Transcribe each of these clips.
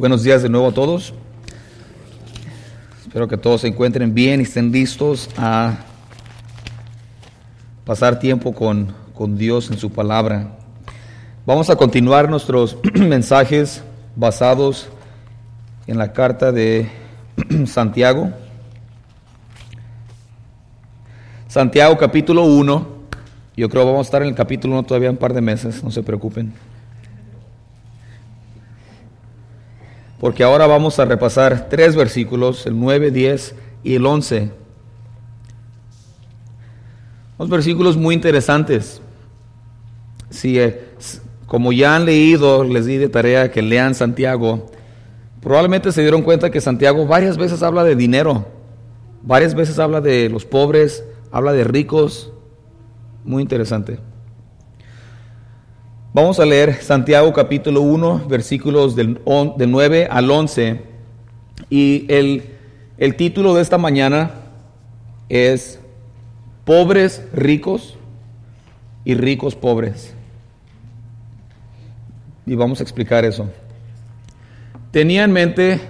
Buenos días de nuevo a todos. Espero que todos se encuentren bien y estén listos a pasar tiempo con, con Dios en su palabra. Vamos a continuar nuestros mensajes basados en la carta de Santiago. Santiago capítulo 1. Yo creo que vamos a estar en el capítulo 1 todavía un par de meses, no se preocupen. Porque ahora vamos a repasar tres versículos, el 9, 10 y el 11. Unos versículos muy interesantes. Si, eh, como ya han leído, les di de tarea que lean Santiago, probablemente se dieron cuenta que Santiago varias veces habla de dinero, varias veces habla de los pobres, habla de ricos. Muy interesante. Vamos a leer Santiago capítulo 1, versículos del, 9 al 11. Y el, el título de esta mañana es Pobres ricos y ricos pobres. Y vamos a explicar eso. Tenía en mente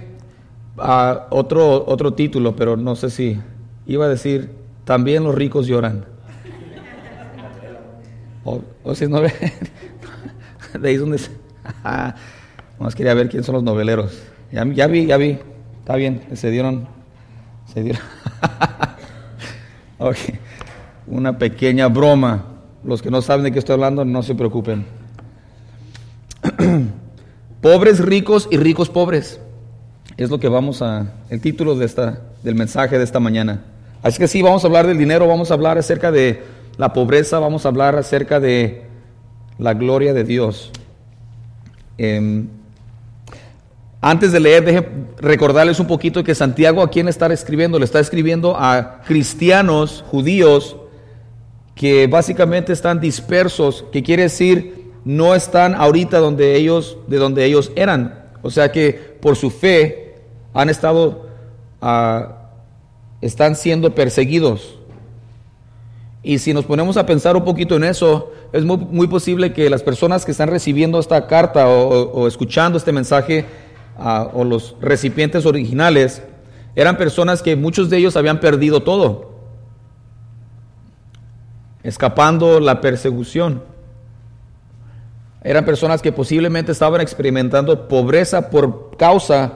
uh, otro, otro título, pero no sé si iba a decir, también los ricos lloran. O, o si no de ahí es donde... Más quería ver quién son los noveleros. Ya, vi, ya vi. Está bien, se dieron... Se dieron... okay. Una pequeña broma. Los que no saben de qué estoy hablando, no se preocupen. pobres ricos y ricos pobres. Es lo que vamos a... El título de esta, del mensaje de esta mañana. Así que sí, vamos a hablar del dinero, vamos a hablar acerca de la pobreza, vamos a hablar acerca de la gloria de Dios. Em, antes de leer, deje recordarles un poquito que Santiago a quién está escribiendo, le está escribiendo a cristianos judíos que básicamente están dispersos, que quiere decir no están ahorita donde ellos, de donde ellos eran. O sea que por su fe han estado, ah, están siendo perseguidos. Y si nos ponemos a pensar un poquito en eso, es muy, posible que las personas que están recibiendo esta carta o, escuchando este mensaje ah, o los recipientes originales eran personas que muchos de ellos habían perdido todo, escapando la persecución. Eran personas que posiblemente estaban experimentando pobreza por causa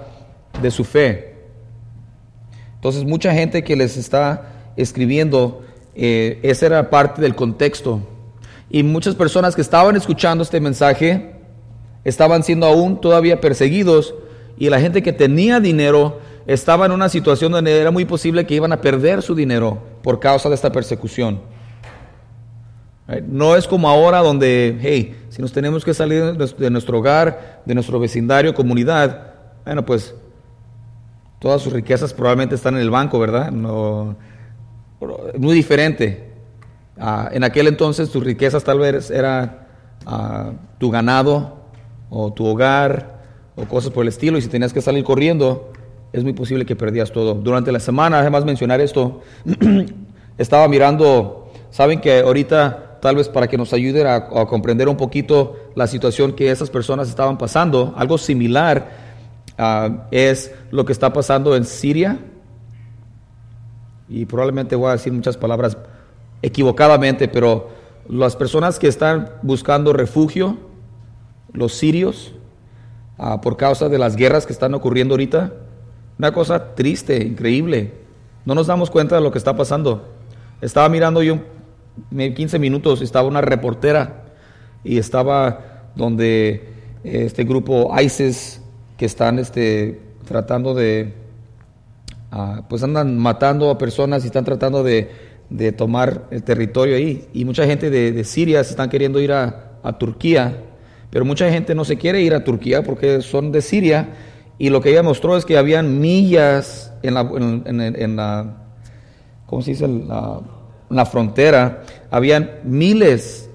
de su fe. Entonces mucha gente que les está escribiendo, eh, esa era parte del contexto y muchas personas que estaban escuchando este mensaje estaban siendo aún todavía perseguidos y la gente que tenía dinero estaba en una situación donde era muy posible que iban a perder su dinero por causa de esta persecución. No es como ahora donde, hey, si nos tenemos que salir de nuestro hogar, de nuestro vecindario, comunidad, bueno, pues todas sus riquezas probablemente están en el banco, ¿verdad? No, muy diferente. Ah, en aquel entonces tus riquezas tal vez era ah, tu ganado o tu hogar o cosas por el estilo y si tenías que salir corriendo es muy posible que perdías todo. Durante la semana, además mencionar esto, estaba mirando, saben que ahorita tal vez para que nos ayuden a, comprender un poquito la situación que esas personas estaban pasando, algo similar ah, es lo que está pasando en Siria y probablemente voy a decir muchas palabras equivocadamente, pero las personas que están buscando refugio, los sirios, ah, por causa de las guerras que están ocurriendo ahorita, una cosa triste, increíble. No nos damos cuenta de lo que está pasando. Estaba mirando yo 15 minutos, estaba una reportera y estaba donde este grupo ISIS que están este, tratando de, pues andan matando a personas y están tratando de de tomar el territorio ahí. Y mucha gente de, Siria se están queriendo ir a, Turquía, pero mucha gente no se quiere ir a Turquía porque son de Siria. Y lo que ella mostró es que habían millas en la, en, la ¿cómo se dice? La, la frontera, habían miles,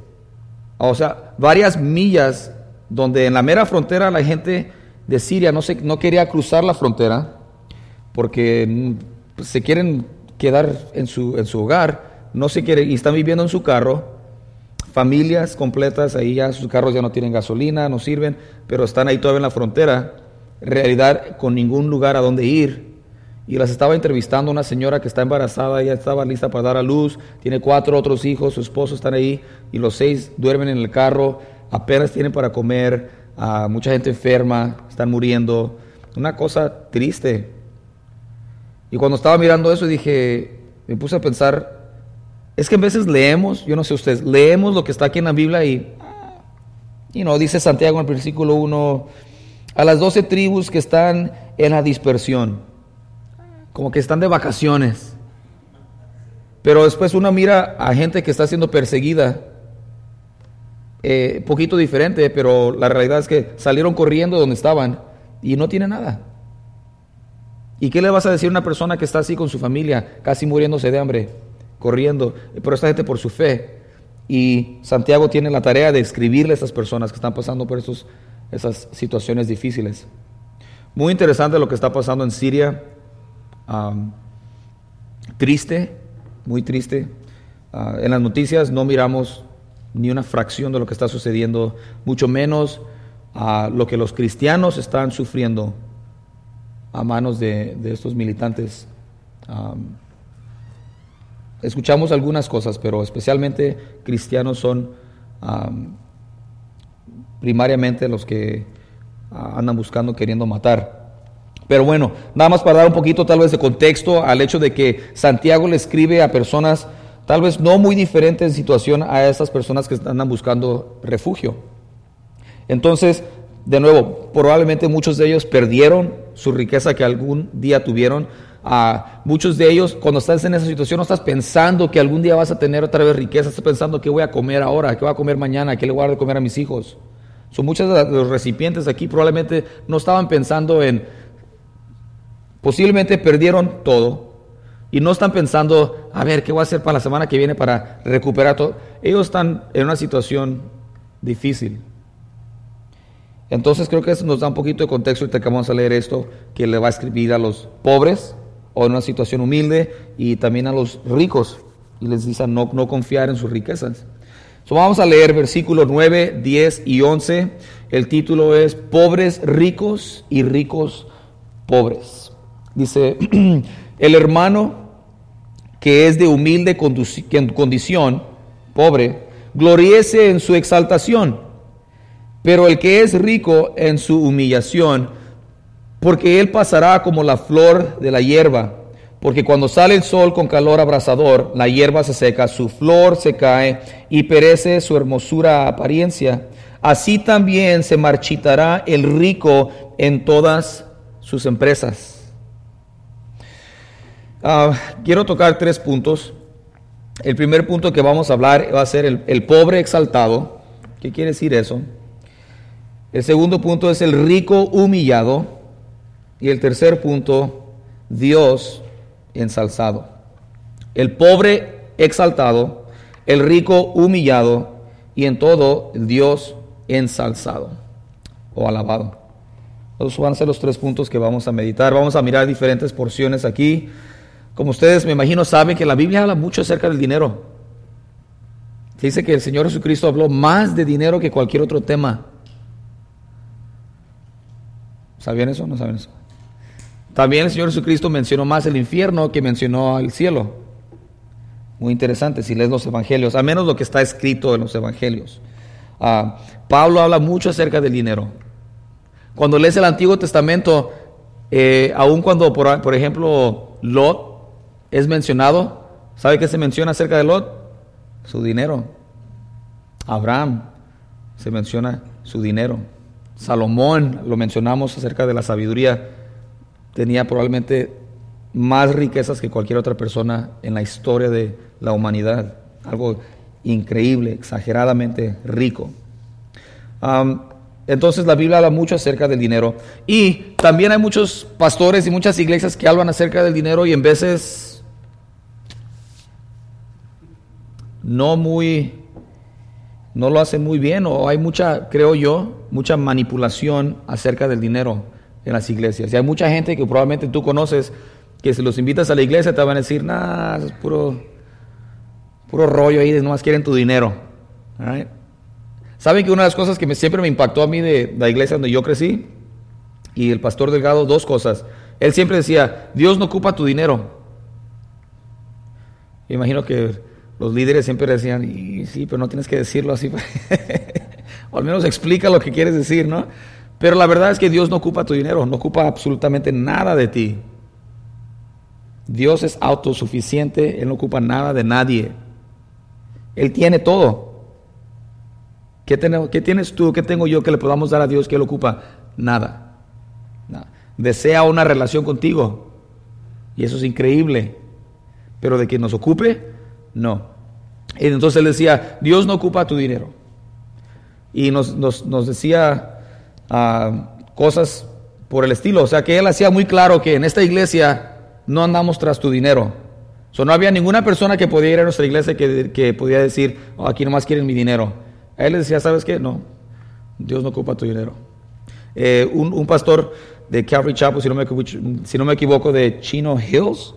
o sea, varias millas donde en la mera frontera la gente de Siria no, se, no quería cruzar la frontera porque mm, se quieren quedar en su, en su hogar, no se quiere, y están viviendo en su carro, familias completas, ahí ya sus carros ya no tienen gasolina, no sirven, pero están ahí todavía en la frontera realidad con ningún lugar a donde ir. Y las estaba entrevistando una señora que está embarazada, ya estaba lista para dar a luz, tiene cuatro otros hijos, su esposo están ahí y los seis duermen en el carro, apenas tienen para comer, a mucha gente enferma, están muriendo. Una cosa triste. Y cuando estaba mirando eso dije, me puse a pensar, es que en veces leemos, yo no sé ustedes, leemos lo que está aquí en la Biblia y, y no, dice Santiago en el versículo 1, a las doce tribus que están en la dispersión, como que están de vacaciones. Pero después uno mira a gente que está siendo perseguida, eh, poquito diferente, pero la realidad es que salieron corriendo donde estaban y no tiene nada. ¿Y qué le vas a decir a una persona que está así con su familia, casi muriéndose de hambre, corriendo, pero esta gente por su fe? Y Santiago tiene la tarea de escribirle a estas personas que están pasando por estos, esas situaciones difíciles. Muy interesante lo que está pasando en Siria. triste, muy triste. Ah, en las noticias no miramos ni una fracción de lo que está sucediendo, mucho menos a lo que los cristianos están sufriendo a manos de, estos militantes. escuchamos algunas cosas, pero especialmente cristianos son primariamente los que andan buscando, queriendo matar. Pero bueno, nada más para dar un poquito tal vez de contexto al hecho de que Santiago le escribe a personas tal vez no muy diferentes en situación a esas personas que andan buscando refugio. Entonces, de nuevo, probablemente muchos de ellos perdieron su riqueza que algún día tuvieron. a muchos de ellos, cuando estás en esa situación, no estás pensando que algún día vas a tener otra vez riqueza, estás pensando qué voy a comer ahora, qué voy a comer mañana, qué le voy a dar de comer a mis hijos. Son muchos de los recipientes aquí probablemente no estaban pensando en, posiblemente perdieron todo y no están pensando, a ver, ¿qué voy a hacer para la semana que viene para recuperar todo? Ellos están en una situación difícil. Entonces creo que eso nos da un poquito de contexto y que vamos a leer esto, que le va a escribir a los pobres o en una situación humilde y también a los ricos. Y les dice no, no confiar en sus riquezas. So, vamos a leer versículos 9, 10 y 11. El título es Pobres ricos y ricos pobres. Dice, el hermano que es de humilde condición, pobre, gloriese en su exaltación pero el que es rico en su humillación, porque él pasará como la flor de la hierba, porque cuando sale el sol con calor abrasador, la hierba se seca, su flor se cae y perece su hermosura apariencia. Así también se marchitará el rico en todas sus empresas. Ah, quiero tocar tres puntos. El primer punto que vamos a hablar va a ser el, el pobre exaltado. ¿Qué quiere decir eso? El segundo punto es el rico humillado. Y el tercer punto, Dios ensalzado. El pobre exaltado, el rico humillado y en todo Dios ensalzado o alabado. Esos van a ser los tres puntos que vamos a meditar. Vamos a mirar diferentes porciones aquí. Como ustedes me imagino saben que la Biblia habla mucho acerca del dinero. dice que el Señor Jesucristo habló más de dinero que cualquier otro tema. ¿Sabían eso no saben eso? También el Señor Jesucristo mencionó más el infierno que mencionó el cielo. Muy interesante si lees los evangelios, a menos lo que está escrito en los evangelios. Ah, Pablo habla mucho acerca del dinero. Cuando lees el Antiguo Testamento, eh, aun cuando, por, por, ejemplo, Lot es mencionado, ¿sabe qué se menciona acerca de Lot? Su dinero. Abraham se menciona su dinero. Salomón, lo mencionamos acerca de la sabiduría, tenía probablemente más riquezas que cualquier otra persona en la historia de la humanidad. Algo increíble, exageradamente rico. entonces la Biblia habla mucho acerca del dinero. Y también hay muchos pastores y muchas iglesias que hablan acerca del dinero y en veces no muy no lo hacen muy bien o hay mucha, creo yo, mucha manipulación acerca del dinero en las iglesias. Y hay mucha gente que probablemente tú conoces que si los invitas a la iglesia te van a decir, nada, es puro, puro rollo ahí, nomás quieren tu dinero. Saben que una de las cosas que me, siempre me impactó a mí de la iglesia donde yo crecí Y el pastor Delgado, dos cosas. Él siempre decía, Dios no ocupa tu dinero. Imagino que los líderes siempre decían, y sí, pero no tienes que decirlo así. o al menos explica lo que quieres decir, ¿no? Pero la verdad es que Dios no ocupa tu dinero, no ocupa absolutamente nada de ti. Dios es autosuficiente, Él no ocupa nada de nadie. Él tiene todo. ¿Qué, ¿Qué, tienes tú? ¿Qué tengo yo que le podamos dar a Dios que Él ocupa? Nada. Desea una relación contigo. Y eso es increíble. Pero de que nos ocupe, no. Entonces él decía, Dios no ocupa tu dinero. Y nos, decía ah, cosas por el estilo. O sea que él hacía muy claro que en esta iglesia no andamos tras tu dinero. O no había ninguna persona que podía ir a nuestra iglesia que, que podía decir, oh, aquí nomás quieren mi dinero. A él le decía, ¿sabes qué? No, Dios no ocupa tu dinero. Eh, un, pastor de Calvary Chapel, si no, me, si no me equivoco, de Chino Hills,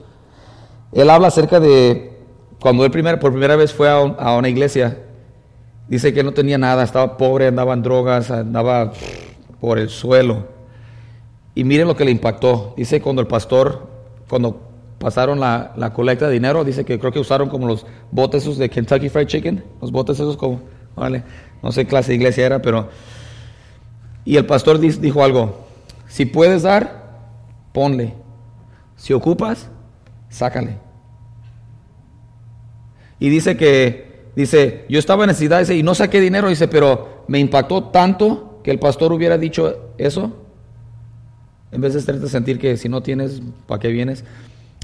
él habla acerca de cuando él primer, por primera vez fue a, una iglesia. Dice que no tenía nada, estaba pobre, andaba en drogas, andaba por el suelo. Y miren lo que le impactó. Dice cuando el pastor, cuando pasaron la, colecta de dinero, dice que creo que usaron como los botes esos de Kentucky Fried Chicken, los botes esos como, vale, no sé qué clase de iglesia era, pero... Y el pastor dijo algo, si puedes dar, ponle. Si ocupas, sácale. Y dice que, dice, yo estaba en necesidad dice, y no saqué dinero, dice, pero me impactó tanto que el pastor hubiera dicho eso, en vez de sentir que si no tienes, ¿para qué vienes?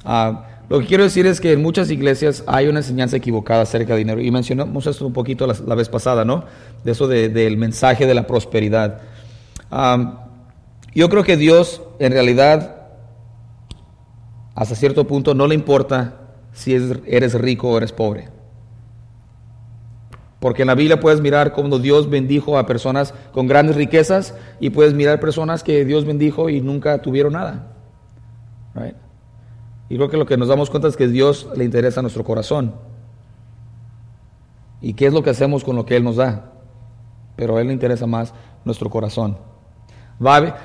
Ah, lo que quiero decir es que en muchas iglesias hay una enseñanza equivocada acerca de dinero. Y mencionamos esto un poquito la, vez pasada, ¿no? De eso del mensaje de la prosperidad. Ah, yo creo que Dios, en realidad, hasta cierto punto, no le importa si eres rico o eres pobre. Porque en la Biblia puedes mirar cómo Dios bendijo a personas con grandes riquezas y puedes mirar personas que Dios bendijo y nunca tuvieron nada. Y creo que lo que nos damos cuenta es que Dios le interesa nuestro corazón. ¿Y qué es lo que hacemos con lo que Él nos da? Pero a Él le interesa más nuestro corazón. Va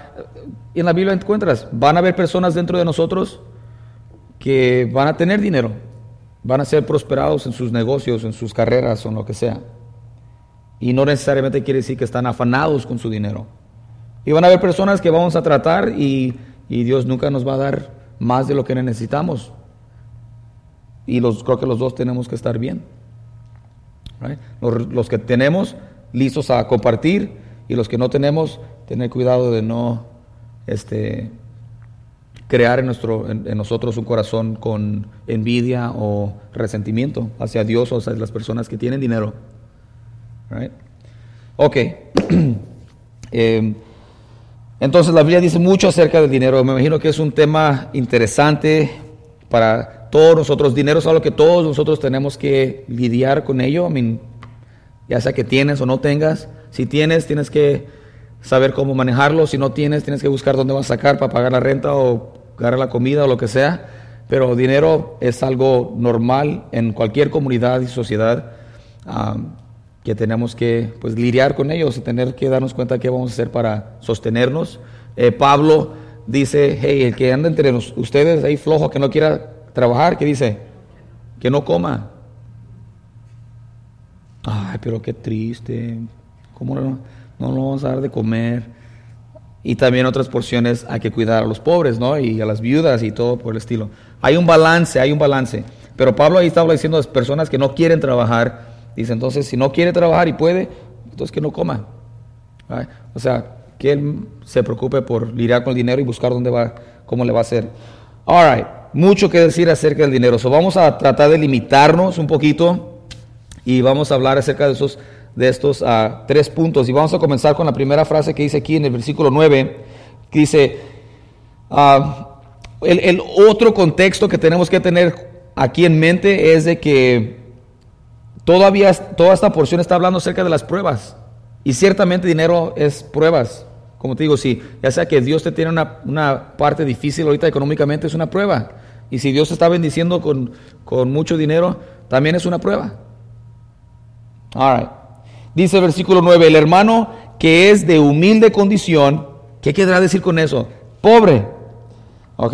en la Biblia encuentras, van a haber personas dentro de nosotros que van a tener dinero, van a ser prosperados en sus negocios, en sus carreras o en lo que sea. Y no necesariamente quiere decir que están afanados con su dinero. Y van a haber personas que vamos a tratar y, Dios nunca nos va a dar más de lo que necesitamos. Y los, creo que los dos tenemos que estar bien. Los, los, que tenemos listos a compartir y los que no tenemos, tener cuidado de no este, crear en, nuestro, en, nosotros un corazón con envidia o resentimiento hacia Dios o hacia las personas que tienen dinero. Ok. Em, entonces la Biblia dice mucho acerca del dinero. Me imagino que es un tema interesante para todos nosotros. Dinero es algo que todos nosotros tenemos que lidiar con ello. ya sea que tienes o no tengas. Si tienes, tienes que saber cómo manejarlo. Si no tienes, tienes que buscar dónde vas a sacar para pagar la renta o ganar la comida o lo que sea, pero dinero es algo normal en cualquier comunidad y sociedad que tenemos que pues, lidiar con ellos y tener que darnos cuenta qué vamos a hacer para sostenernos. Eh, Pablo dice, hey, el que anda entre ustedes ahí flojo, que no quiera trabajar, ¿qué dice? Que no coma. Ay, pero qué triste. ¿Cómo no, no nos vamos a dar de comer? y también otras porciones hay que cuidar a los pobres, ¿no? Y a las viudas y todo por el estilo. Hay un balance, hay un balance. Pero Pablo ahí estaba diciendo a las personas que no quieren trabajar, dice entonces, si no quiere trabajar y puede, entonces que no coma. O sea, que él se preocupe por lidiar con el dinero y buscar dónde va, cómo le va a hacer. All right, mucho que decir acerca del dinero. So, vamos a tratar de limitarnos un poquito y vamos a hablar acerca de esos de estos uh, tres puntos. Y vamos a comenzar con la primera frase que dice aquí en el versículo 9, que dice, uh, el, otro contexto que tenemos que tener aquí en mente es de que todavía toda esta porción está hablando acerca de las pruebas. Y ciertamente dinero es pruebas. Como te digo, si ya sea que Dios te tiene una, una parte difícil ahorita económicamente, es una prueba. Y si Dios te está bendiciendo con, con mucho dinero, también es una prueba. All. Dice el versículo 9, el hermano que es de humilde condición, ¿Qué querrá decir con eso? Pobre. ¿Ok?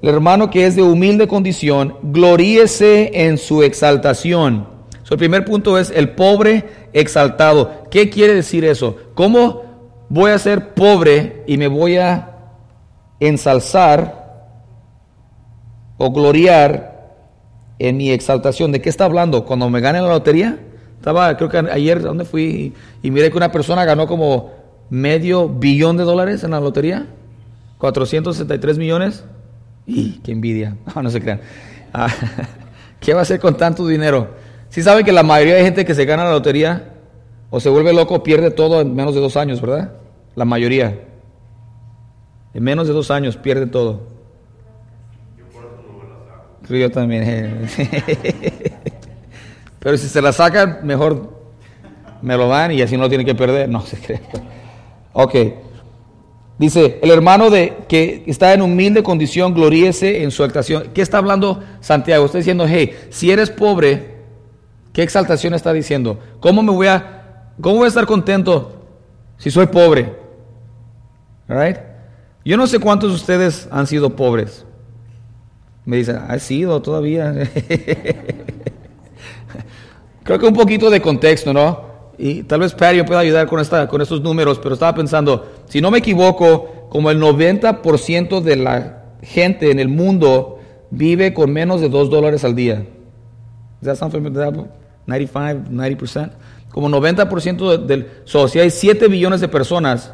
El hermano que es de humilde condición, gloríese en su exaltación. el primer punto es el pobre exaltado. ¿Qué quiere decir eso? ¿Cómo voy a ser pobre y me voy a ensalzar o gloriar en mi exaltación? ¿De qué está hablando? Cuando me gane la lotería. Estaba, creo que ayer, ¿dónde fui? Y, miré que una persona ganó como medio billón de dólares en la lotería. 463 millones. Y qué envidia. No, no se crean. Ah, ¿Qué va a hacer con tanto dinero? Si saben que la mayoría de gente que se gana la lotería o se vuelve loco pierde todo en menos de dos años, ¿verdad? La mayoría. En menos de dos años pierde todo. Yo también. Pero si se la sacan, mejor me lo dan y así no lo tienen que perder. No se cree. Ok. Dice, el hermano de que está en humilde condición, gloríese en su exaltación. ¿Qué está hablando Santiago? Está diciendo, hey, si eres pobre, ¿qué exaltación está diciendo? ¿Cómo me voy a, cómo voy a estar contento si soy pobre? Right? Yo no sé cuántos de ustedes han sido pobres. Me dicen, ha sido todavía. Creo que un poquito de contexto, ¿no? Y tal vez Perry pueda ayudar con, esta, con estos números, pero estaba pensando, si no me equivoco, como el 90% de la gente en el mundo vive con menos de 2 dólares al día. ¿Does that 95, 90%? Como 90% del... So, si hay 7 billones de personas,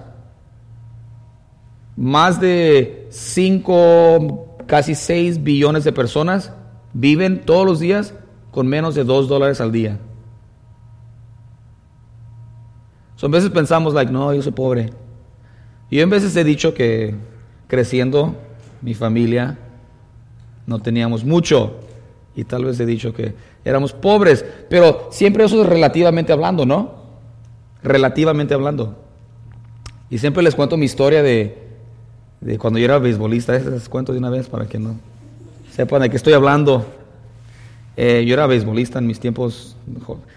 más de 5, casi 6 billones de personas viven todos los días con menos de 2 dólares al día. Son veces pensamos, like, no, yo soy pobre. Y yo en veces he dicho que creciendo, mi familia, no teníamos mucho. Y tal vez he dicho que éramos pobres. Pero siempre eso es relativamente hablando, ¿no? Relativamente hablando. Y siempre les cuento mi historia de, de cuando yo era beisbolista. Les cuento de una vez para que no sepan de qué estoy hablando. Eh, yo era beisbolista en mis tiempos,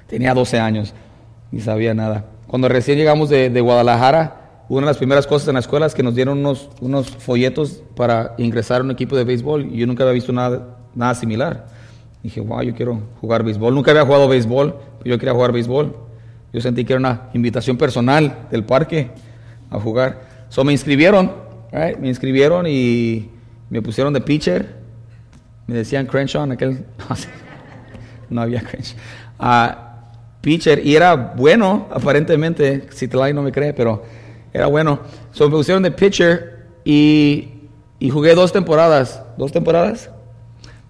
tenía 12 años, ni sabía nada. Cuando recién llegamos de, Guadalajara, una de las primeras cosas en la escuela es que nos dieron unos, unos folletos para ingresar a un equipo de béisbol y yo nunca había visto nada, nada similar. dije, wow, yo quiero jugar béisbol. Nunca había jugado béisbol, pero yo quería jugar béisbol. Yo sentí que era una invitación personal del parque a jugar. So me inscribieron, me inscribieron y me pusieron de pitcher. Me decían Crenshaw en aquel... no había Crenshaw. Uh, pitcher y era bueno, aparentemente, si Telay no me cree, pero era bueno. So me pusieron de pitcher y, y jugué dos temporadas. ¿Dos temporadas?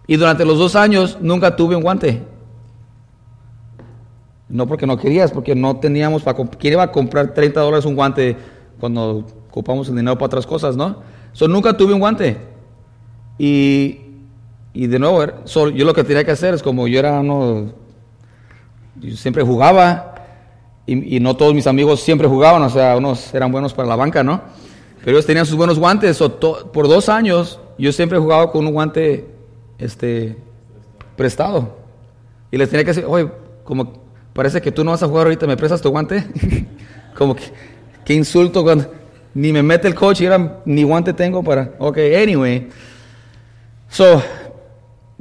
Y durante los dos años nunca tuve un guante. No porque no querías, porque no teníamos para ¿Quién iba a comprar 30 dólares un guante cuando ocupamos el dinero para otras cosas, no? So, nunca tuve un guante. Y, y de nuevo, yo lo que tenía que hacer es como yo era uno yo siempre jugaba y, no todos mis amigos siempre jugaban, o sea, unos eran buenos para la banca, ¿no? Pero ellos tenían sus buenos guantes. por dos años yo siempre jugaba con un guante este, prestado. Y les tenía que decir, oye, como parece que tú no vas a jugar ahorita, ¿me prestas tu guante? como que, qué insulto cuando ni me mete el coche y era, ni guante tengo para... Ok, anyway. So,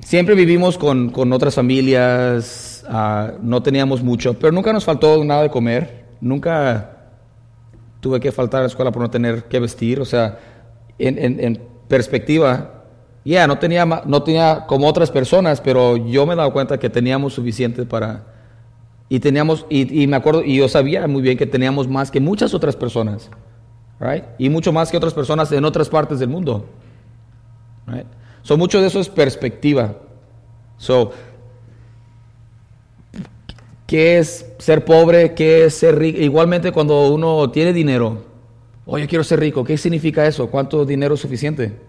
siempre vivimos con, con otras familias, Ah, no teníamos mucho, pero nunca nos faltó nada de comer, nunca tuve que faltar a la escuela por no tener que vestir, o sea, en, perspectiva, ya, no, tenía, no tenía como otras personas, pero yo me he dado cuenta que teníamos suficiente para... Y teníamos, y, me acuerdo, y yo sabía muy bien que teníamos más que muchas otras personas, right? Y mucho más que otras personas en otras partes del mundo, right? So, mucho de eso es perspectiva. So, qué es ser pobre, qué es ser rico. Igualmente cuando uno tiene dinero, oye, quiero ser rico, ¿qué significa eso? ¿Cuánto dinero es suficiente?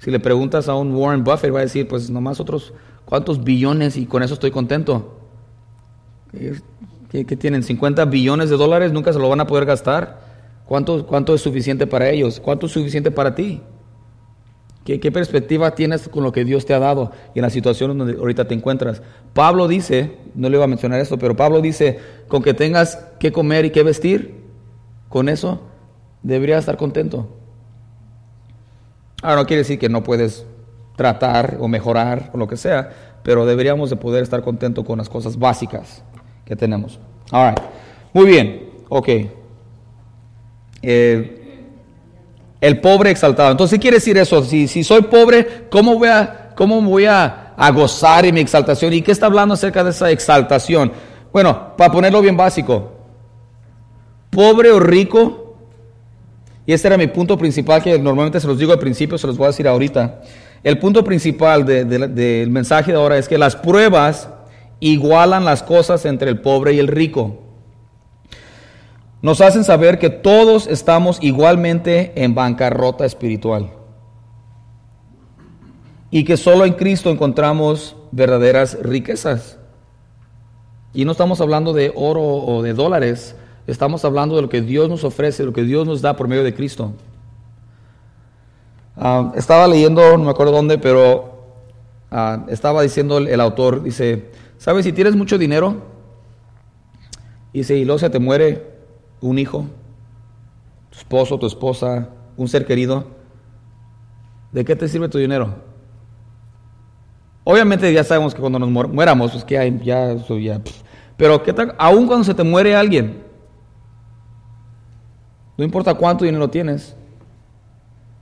Si le preguntas a un Warren Buffett, va a decir, pues nomás otros, ¿cuántos billones? Y con eso estoy contento. ¿Qué, tienen? ¿50 billones de dólares? ¿Nunca se lo van a poder gastar? ¿Cuánto, ¿Cuánto es suficiente para ellos? ¿Cuánto es suficiente para ti? ¿Qué, perspectiva tienes con lo que Dios te ha dado y en la situación donde ahorita te encuentras? Pablo dice, no le iba a mencionar esto, pero Pablo dice, con que tengas que comer y que vestir, con eso debería estar contento. Ahora no quiere decir que no puedes tratar o mejorar o lo que sea, pero deberíamos de poder estar contentos con las cosas básicas que tenemos. All Muy bien, ok. Eh, el pobre exaltado. Entonces, ¿qué quiere decir eso? Si, soy pobre, ¿cómo voy, a, cómo voy a gozar en mi exaltación? ¿Y qué está hablando acerca de esa exaltación? Bueno, para ponerlo bien básico, pobre o rico, y este era mi punto principal que normalmente se los digo al principio, se los voy a decir ahorita. El punto principal del mensaje de ahora es que las pruebas igualan las cosas entre el pobre y el rico. Nos hacen saber que todos estamos igualmente en bancarrota espiritual. Y que solo en Cristo encontramos verdaderas riquezas. Y no estamos hablando de oro o de dólares, estamos hablando de lo que Dios nos ofrece, lo que Dios nos da por medio de Cristo. Ah, estaba leyendo, no me acuerdo dónde, pero ah, estaba diciendo el, autor, dice, ¿sabes si tienes mucho dinero? Y si luego se te muere un hijo, tu esposo, tu esposa, un ser querido, ¿de qué te sirve tu dinero? Obviamente ya sabemos que cuando nos muéramos, pues que hay, ya, pero ¿qué tal? Aún cuando se te muere alguien, no importa cuánto dinero tienes,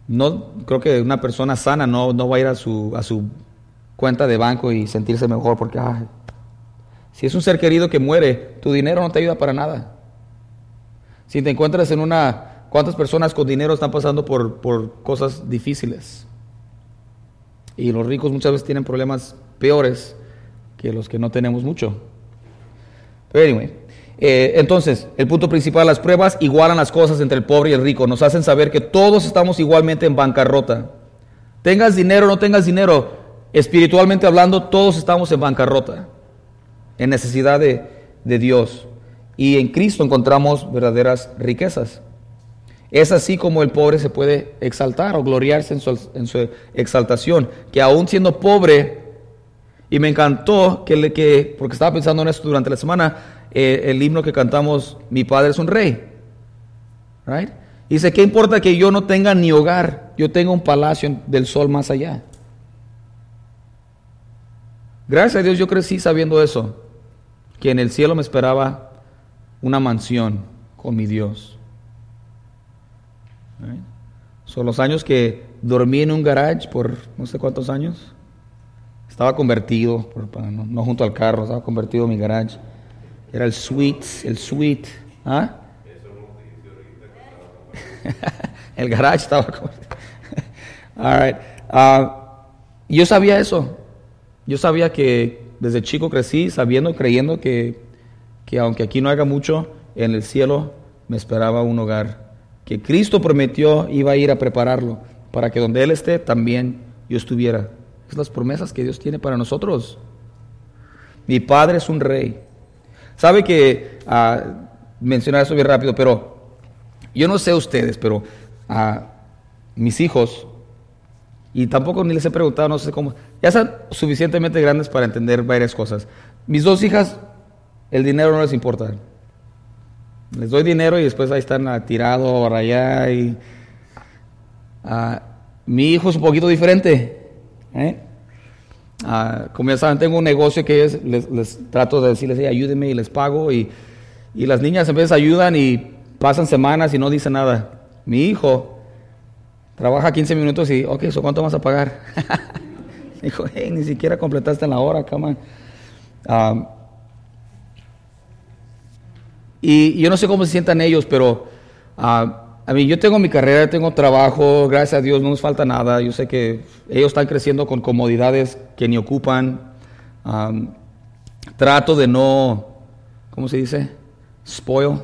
no creo que una persona sana no, no va a ir a su, a su cuenta de banco y sentirse mejor porque si es un ser querido que muere, tu dinero no te ayuda para nada. Si te encuentras en una... ¿Cuántas personas con dinero están pasando por, por cosas difíciles? Y los ricos muchas veces tienen problemas peores que los que no tenemos mucho. Pero anyway, eh, entonces, el punto principal, las pruebas igualan las cosas entre el pobre y el rico, nos hacen saber que todos estamos igualmente en bancarrota. Tengas dinero o no tengas dinero, espiritualmente hablando, todos estamos en bancarrota, en necesidad de, Dios. Y en Cristo encontramos verdaderas riquezas. Es así como el pobre se puede exaltar o gloriarse en su, en su exaltación, que aún siendo pobre, y me encantó que, le, que, porque estaba pensando en esto durante la semana, eh, el himno que cantamos, Mi Padre es un Rey. Right? Dice, ¿qué importa que yo no tenga ni hogar? Yo tengo un palacio del sol más allá. Gracias a Dios yo crecí sabiendo eso, que en el cielo me esperaba una mansión con mi Dios. Son los años que dormí en un garage por no sé cuántos años. Estaba convertido, no, junto al carro, estaba convertido en mi garage. Era el sweet, el sweet. ¿Ah? el garage estaba como... All right. Ah, yo sabía eso. Yo sabía que desde chico crecí sabiendo creyendo que, que aunque aquí no haga mucho, en el cielo me esperaba un hogar. Que Cristo prometió iba a ir a prepararlo para que donde Él esté también yo estuviera. Es las promesas que Dios tiene para nosotros. Mi Padre es un rey. Sabe que, uh, mencionar eso bien rápido, pero yo no sé ustedes, pero a mis hijos, y tampoco ni les he preguntado, no sé cómo, ya están suficientemente grandes para entender varias cosas. Mis dos hijas, el dinero no les importa. Les doy dinero y después ahí están tirados ahora allá. Y, mi hijo es un poquito diferente. ¿eh? Ah, como ya saben, tengo un negocio que les, trato de decirles, ayúdenme y les pago. Y, las niñas a veces ayudan y pasan semanas y no dicen nada. Mi hijo trabaja 15 minutos y, ok, ¿eso cuánto vas a pagar? Dijo, hey, ni siquiera completaste en la hora, come ah, y, yo no sé cómo se sientan ellos, pero uh, a mí, yo tengo mi carrera, tengo trabajo, gracias a Dios, no nos falta nada. Yo sé que ellos están creciendo con comodidades que ni ocupan. trato de no, ¿cómo se dice? Spoil.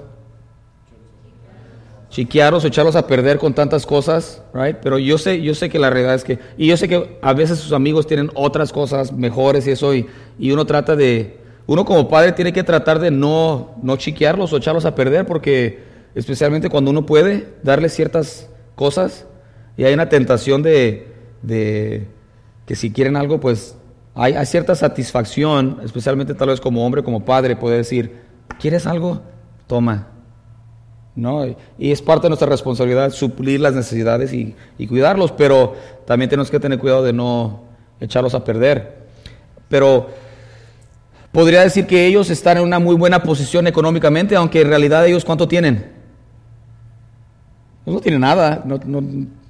Chiquearlos, echarlos a perder con tantas cosas, right? Pero yo sé, yo sé que la realidad es que, y yo sé que a veces sus amigos tienen otras cosas mejores y eso, y uno trata de, uno como padre tiene que tratar de no, no chiquearlos o echarlos a perder porque especialmente cuando uno puede darle ciertas cosas y hay una tentación de, que si quieren algo, pues hay, cierta satisfacción, especialmente tal vez como hombre, como padre, puede decir, ¿quieres algo? Toma. ¿no? Y es parte de nuestra responsabilidad suplir las necesidades y, y cuidarlos, pero también tenemos que tener cuidado de no echarlos a perder. Pero podría decir que ellos están en una muy buena posición económicamente, aunque en realidad ellos cuánto tienen. no tienen nada, no,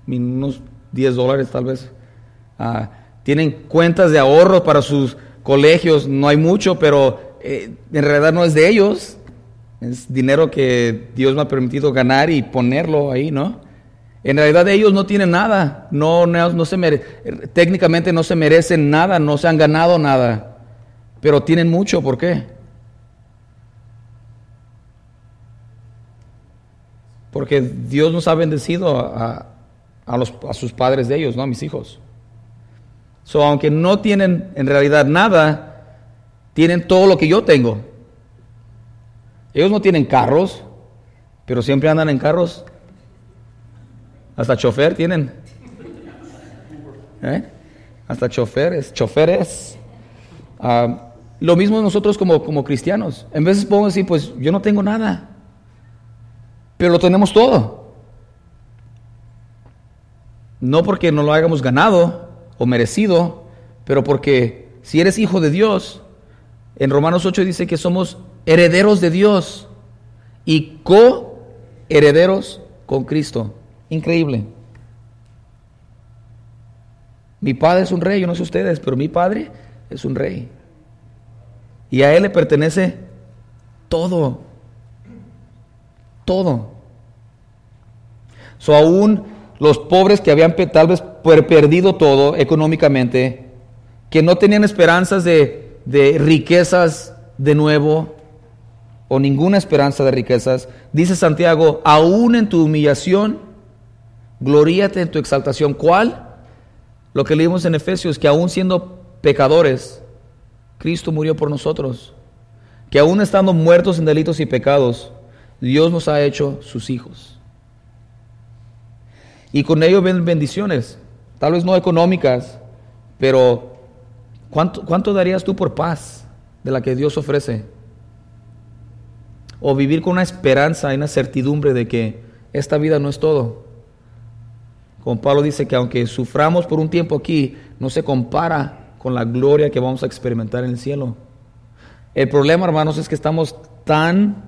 unos 10 dólares tal vez. Ah, tienen cuentas de ahorro para sus colegios, no hay mucho, pero eh, en realidad no es de ellos. Es dinero que Dios me ha permitido ganar y ponerlo ahí, ¿no? En realidad ellos no tienen nada, no, no, se técnicamente no se merecen nada, no se han ganado nada, pero tienen mucho, ¿por qué? Porque Dios nos ha bendecido a, a sus padres de ellos, ¿no? A mis hijos. So, aunque no tienen en realidad nada, tienen todo lo que yo tengo. Ellos no tienen carros, pero siempre andan en carros. Hasta chofer tienen. ¿Eh? Hasta choferes, choferes. Ah, lo mismo nosotros como, como cristianos. En veces podemos decir, pues yo no tengo nada, pero lo tenemos todo. No porque no lo hayamos ganado o merecido, pero porque si eres hijo de Dios, en Romanos 8 dice que somos herederos de Dios y co-herederos con Cristo. Increíble. Mi padre es un rey, yo no sé ustedes, pero mi padre es un rey. Y a él le pertenece todo. Todo. So aún los pobres que habían tal vez perdido todo económicamente, que no tenían esperanzas de, de riquezas de nuevo, o ninguna esperanza de riquezas, dice Santiago, aún en tu humillación, gloríate en tu exaltación. ¿Cuál? Lo que leímos en Efesios, que aún siendo pecadores, Cristo murió por nosotros. Que aún estando muertos en delitos y pecados, Dios nos ha hecho sus hijos. Y con ello ven bendiciones, tal vez no económicas, pero ¿cuánto, ¿cuánto darías tú por paz de la que Dios ofrece? o vivir con una esperanza y una certidumbre de que esta vida no es todo. Como Pablo dice que aunque suframos por un tiempo aquí, no se compara con la gloria que vamos a experimentar en el cielo. El problema, hermanos, es que estamos tan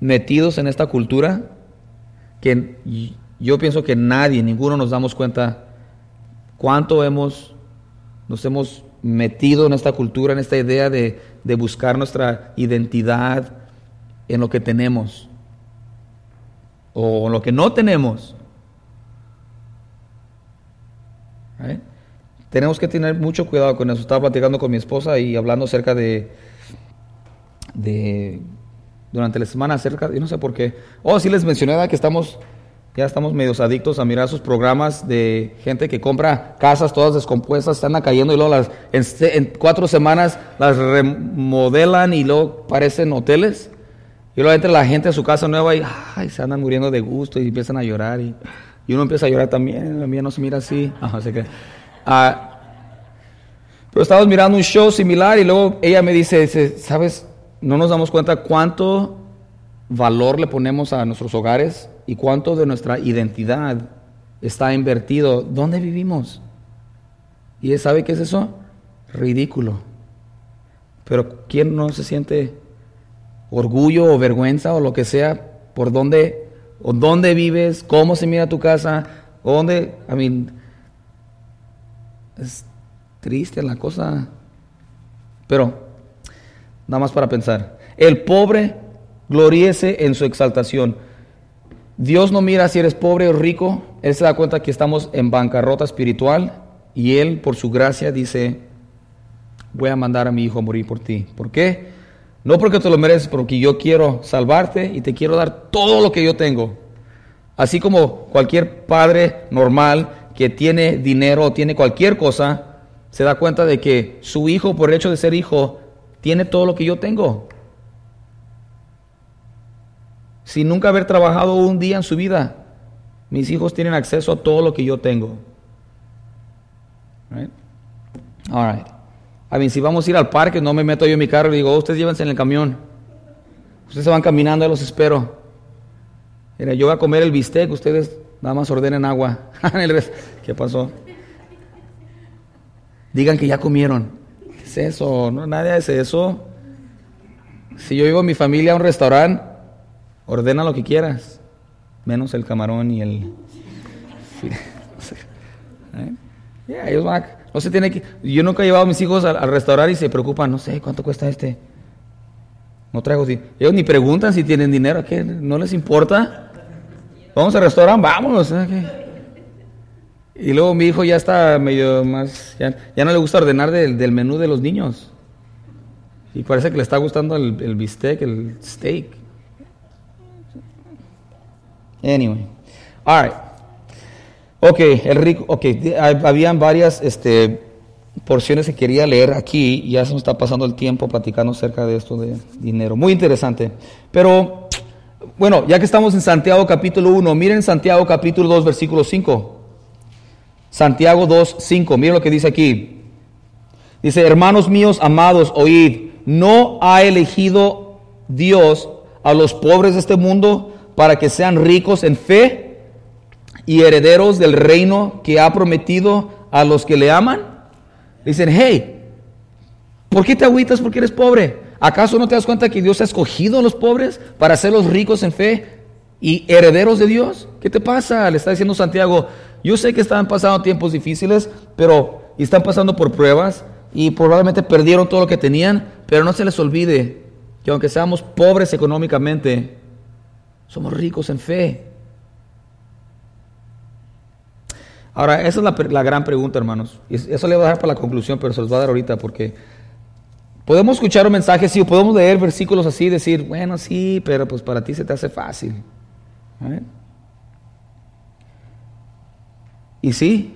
metidos en esta cultura que yo pienso que nadie, ninguno nos damos cuenta cuánto hemos, nos hemos metido en esta cultura, en esta idea de, de buscar nuestra identidad, en lo que tenemos o en lo que no tenemos. ¿Eh? Tenemos que tener mucho cuidado con eso. Estaba platicando con mi esposa y hablando acerca de, de durante la semana acerca, yo no sé por qué. Oh, sí les mencioné que estamos ya estamos medios adictos a mirar sus programas de gente que compra casas todas descompuestas, están cayendo y luego las, en, cuatro semanas las remodelan y luego parecen hoteles. Y luego entra la gente a su casa nueva y ay, se andan muriendo de gusto y empiezan a llorar. Y, uno empieza a llorar también. La mía no se mira así. que, ah, pero estábamos mirando un show similar y luego ella me dice, ¿sabes? No nos damos cuenta cuánto valor le ponemos a nuestros hogares y cuánto de nuestra identidad está invertido. ¿Dónde vivimos? ¿Y sabe qué es eso? Ridículo. Pero ¿quién no se siente orgullo o vergüenza o lo que sea por dónde o dónde vives, cómo se mira tu casa, dónde, I mean, es triste la cosa. Pero, nada más para pensar, el pobre gloríese en su exaltación. Dios no mira si eres pobre o rico, Él se da cuenta que estamos en bancarrota espiritual y Él, por su gracia, dice, voy a mandar a mi hijo a morir por ti. ¿Por qué? No porque te lo mereces, porque yo quiero salvarte y te quiero dar todo lo que yo tengo. Así como cualquier padre normal que tiene dinero o tiene cualquier cosa, se da cuenta de que su hijo, por el hecho de ser hijo, tiene todo lo que yo tengo. Sin nunca haber trabajado un día en su vida, mis hijos tienen acceso a todo lo que yo tengo. All right. A mí, si vamos a ir al parque, no me meto yo en mi carro y digo, oh, ustedes llévense en el camión. Ustedes se van caminando, y los espero. Mira, yo voy a comer el bistec, ustedes nada más ordenen agua. ¿Qué pasó? Digan que ya comieron. ¿Qué es eso? No, nadie hace eso. Si yo llevo a mi familia a un restaurante, ordena lo que quieras, menos el camarón y el... ¿Eh? ellos van no se tiene que... Yo nunca he llevado a mis hijos al, restaurante y se preocupan, no sé, ¿cuánto cuesta este? No traigo... Ellos ni preguntan si tienen dinero, ¿qué? ¿No les importa? Vamos al restaurante, vámonos. Y luego mi hijo ya está medio más... Ya, no le gusta ordenar del, menú de los niños. Y parece que le está gustando el, el bistec, el steak. Anyway. All right. Ok, el rico, ok, habían varias este, porciones que quería leer aquí, ya se nos está pasando el tiempo platicando acerca de esto de dinero. Muy interesante. Pero, bueno, ya que estamos en Santiago capítulo 1, miren Santiago capítulo 2, versículo 5. Santiago 2, 5, miren lo que dice aquí. Dice, hermanos míos amados, oíd, no ha elegido Dios a los pobres de este mundo para que sean ricos en fe y herederos del reino que ha prometido a los que le aman? Dicen, hey, ¿por qué te agüitas porque eres pobre? ¿Acaso no te das cuenta que Dios ha escogido a los pobres para hacerlos ricos en fe y herederos de Dios? ¿Qué te pasa? Le está diciendo Santiago, yo sé que están pasando tiempos difíciles, pero están pasando por pruebas y probablemente perdieron todo lo que tenían, pero no se les olvide que aunque seamos pobres económicamente, somos ricos en fe. Ahora, esa es la, gran pregunta, hermanos. Y eso le voy a dar para la conclusión, pero se los voy a dar ahorita porque podemos escuchar un mensaje así, o podemos leer versículos así y decir, bueno, sí, pero pues para ti se te hace fácil. Y sí,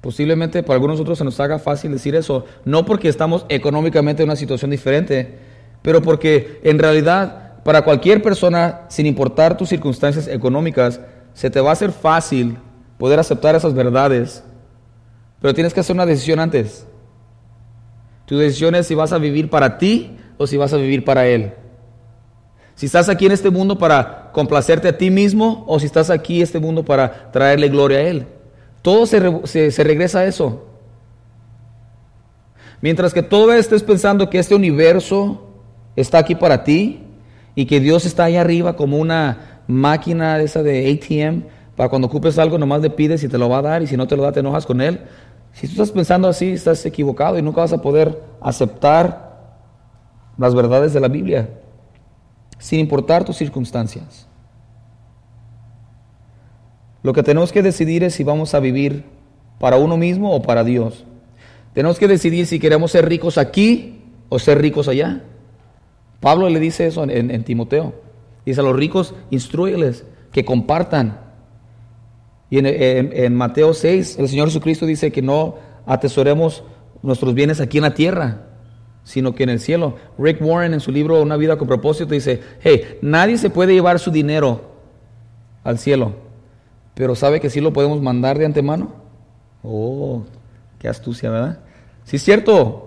posiblemente para algunos otros se nos haga fácil decir eso, no porque estamos económicamente en una situación diferente, pero porque en realidad para cualquier persona, sin importar tus circunstancias económicas, se te va a hacer fácil poder aceptar esas verdades. Pero tienes que hacer una decisión antes. Tu decisión es si vas a vivir para ti o si vas a vivir para Él. Si estás aquí en este mundo para complacerte a ti mismo o si estás aquí en este mundo para traerle gloria a Él. Todo se, se regresa a eso. Mientras que todavía estés pensando que este universo está aquí para ti y que Dios está ahí arriba como una máquina esa de ATM para cuando ocupes algo, nomás le pides y te lo va a dar, y si no te lo da, te enojas con él. Si tú estás pensando así, estás equivocado y nunca vas a poder aceptar las verdades de la Biblia, sin importar tus circunstancias. Lo que tenemos que decidir es si vamos a vivir para uno mismo o para Dios. Tenemos que decidir si queremos ser ricos aquí o ser ricos allá. Pablo le dice eso en, Timoteo. Dice a los ricos, instruyeles que compartan y en, Mateo 6, el Señor Jesucristo dice que no atesoremos nuestros bienes aquí en la tierra, sino que en el cielo. Rick Warren en su libro Una vida con propósito dice, hey, nadie se puede llevar su dinero al cielo, pero ¿sabe que sí lo podemos mandar de antemano? Oh, qué astucia, ¿verdad? Sí es cierto.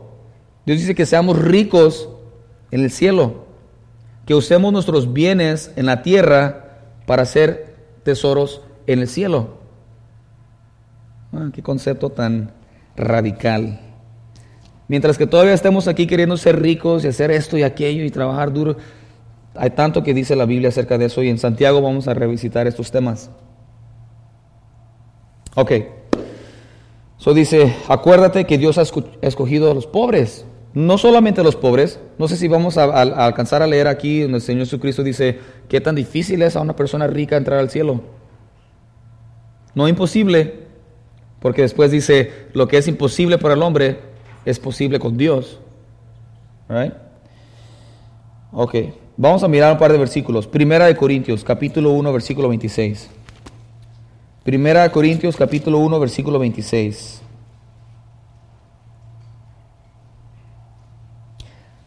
Dios dice que seamos ricos en el cielo, que usemos nuestros bienes en la tierra para hacer tesoros en el cielo. Ah, qué concepto tan radical. Mientras que todavía estemos aquí queriendo ser ricos y hacer esto y aquello y trabajar duro, hay tanto que dice la Biblia acerca de eso y en Santiago vamos a revisitar estos temas. Ok. Eso dice, acuérdate que Dios ha escogido a los pobres, no solamente a los pobres. No sé si vamos a, a alcanzar a leer aquí donde el Señor Jesucristo dice, qué tan difícil es a una persona rica entrar al cielo. No imposible, porque después dice, lo que es imposible para el hombre es posible con Dios. Right? Ok, vamos a mirar un par de versículos. Primera de Corintios, capítulo 1, versículo 26. Primera de Corintios, capítulo 1, versículo 26.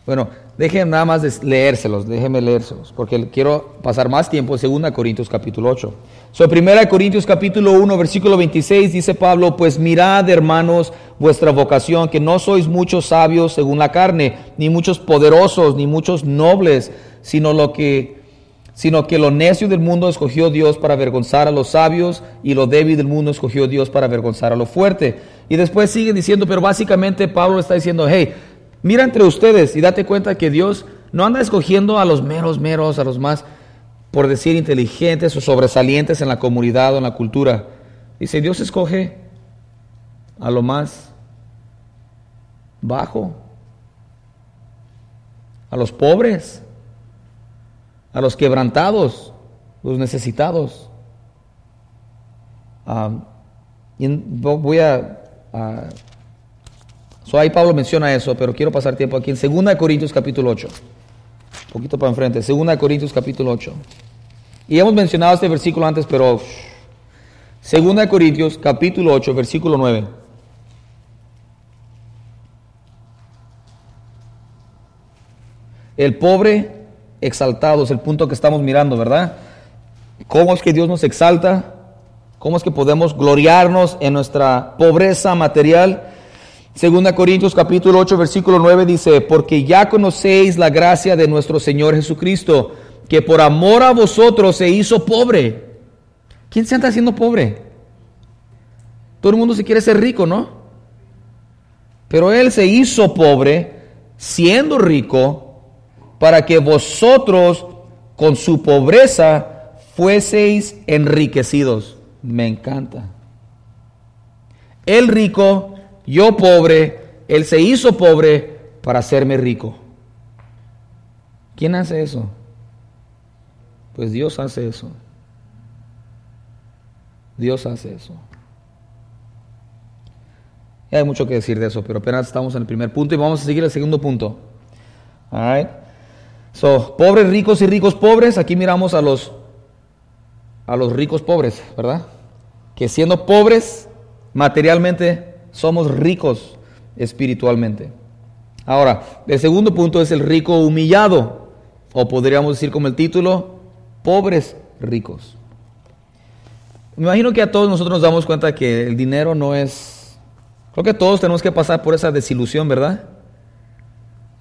Bueno, Dejen nada más leérselos, déjenme leérselos, porque quiero pasar más tiempo en 2 Corintios capítulo 8. So, 1 Corintios capítulo 1, versículo 26 dice Pablo, pues mirad hermanos vuestra vocación, que no sois muchos sabios según la carne, ni muchos poderosos, ni muchos nobles, sino lo que sino que lo necio del mundo escogió Dios para avergonzar a los sabios y lo débil del mundo escogió Dios para avergonzar a lo fuerte. Y después sigue diciendo, pero básicamente Pablo está diciendo, hey, mira entre ustedes y date cuenta que Dios no anda escogiendo a los meros meros, a los más, por decir, inteligentes o sobresalientes en la comunidad o en la cultura. Dice, Dios escoge a lo más bajo, a los pobres a los quebrantados, los necesitados. Ah, voy a... ahí Pablo menciona eso, pero quiero pasar tiempo aquí en 2 Corintios capítulo 8. Un poquito para enfrente. 2 Corintios capítulo 8. Y hemos mencionado este versículo antes, pero... 2 Corintios capítulo 8, versículo 9. El pobre exaltados, el punto que estamos mirando, ¿verdad? ¿Cómo es que Dios nos exalta? ¿Cómo es que podemos gloriarnos en nuestra pobreza material? Segunda Corintios capítulo 8 versículo 9 dice, porque ya conocéis la gracia de nuestro Señor Jesucristo, que por amor a vosotros se hizo pobre. ¿Quién se anda haciendo pobre? Todo el mundo se quiere ser rico, ¿no? Pero Él se hizo pobre siendo rico para que vosotros con su pobreza fueseis enriquecidos. Me encanta. El rico, yo pobre, él se hizo pobre para hacerme rico. ¿Quién hace eso? Pues Dios hace eso. Dios hace eso. Y hay mucho que decir de eso, pero apenas estamos en el primer punto y vamos a seguir el segundo punto. All right. So, pobres ricos y ricos pobres, aquí miramos a los a los ricos pobres, ¿verdad? Que siendo pobres materialmente somos ricos espiritualmente. Ahora, el segundo punto es el rico humillado, o podríamos decir como el título, pobres ricos. Me imagino que a todos nosotros nos damos cuenta que el dinero no es... Creo que todos tenemos que pasar por esa desilusión, ¿verdad?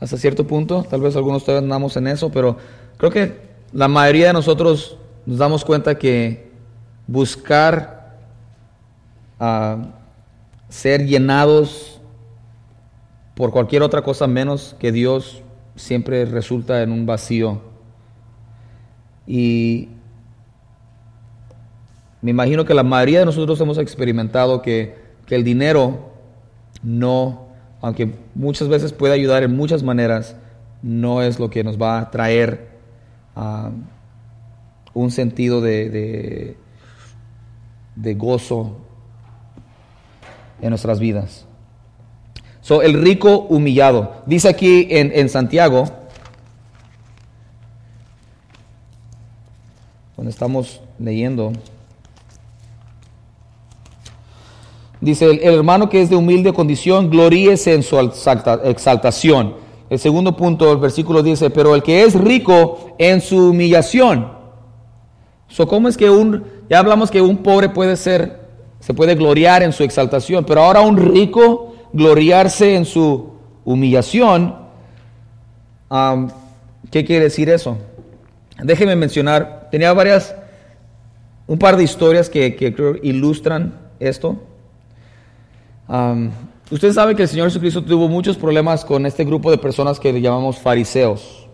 hasta cierto punto. Tal vez algunos todavía andamos en eso, pero creo que la mayoría de nosotros nos damos cuenta que buscar ah, ser llenados por cualquier otra cosa menos que Dios siempre resulta en un vacío. Y me imagino que la mayoría de nosotros hemos experimentado que, que el dinero no aunque muchas veces puede ayudar en muchas maneras, no es lo que nos va a traer ah, un sentido de, de, gozo en nuestras vidas. So, el rico humillado. Dice aquí en, en Santiago, donde estamos leyendo, Dice, el, hermano que es de humilde condición, gloríese en su exaltación. El segundo punto del versículo dice, pero el que es rico en su humillación. So, ¿Cómo es que un, ya hablamos que un pobre puede ser, se puede gloriar en su exaltación, pero ahora un rico gloriarse en su humillación? ¿Qué quiere decir eso? Déjeme mencionar, tenía varias, un par de historias que, que ilustran esto. usted sabe que el Señor Jesucristo tuvo muchos problemas con este grupo de personas que llamamos fariseos.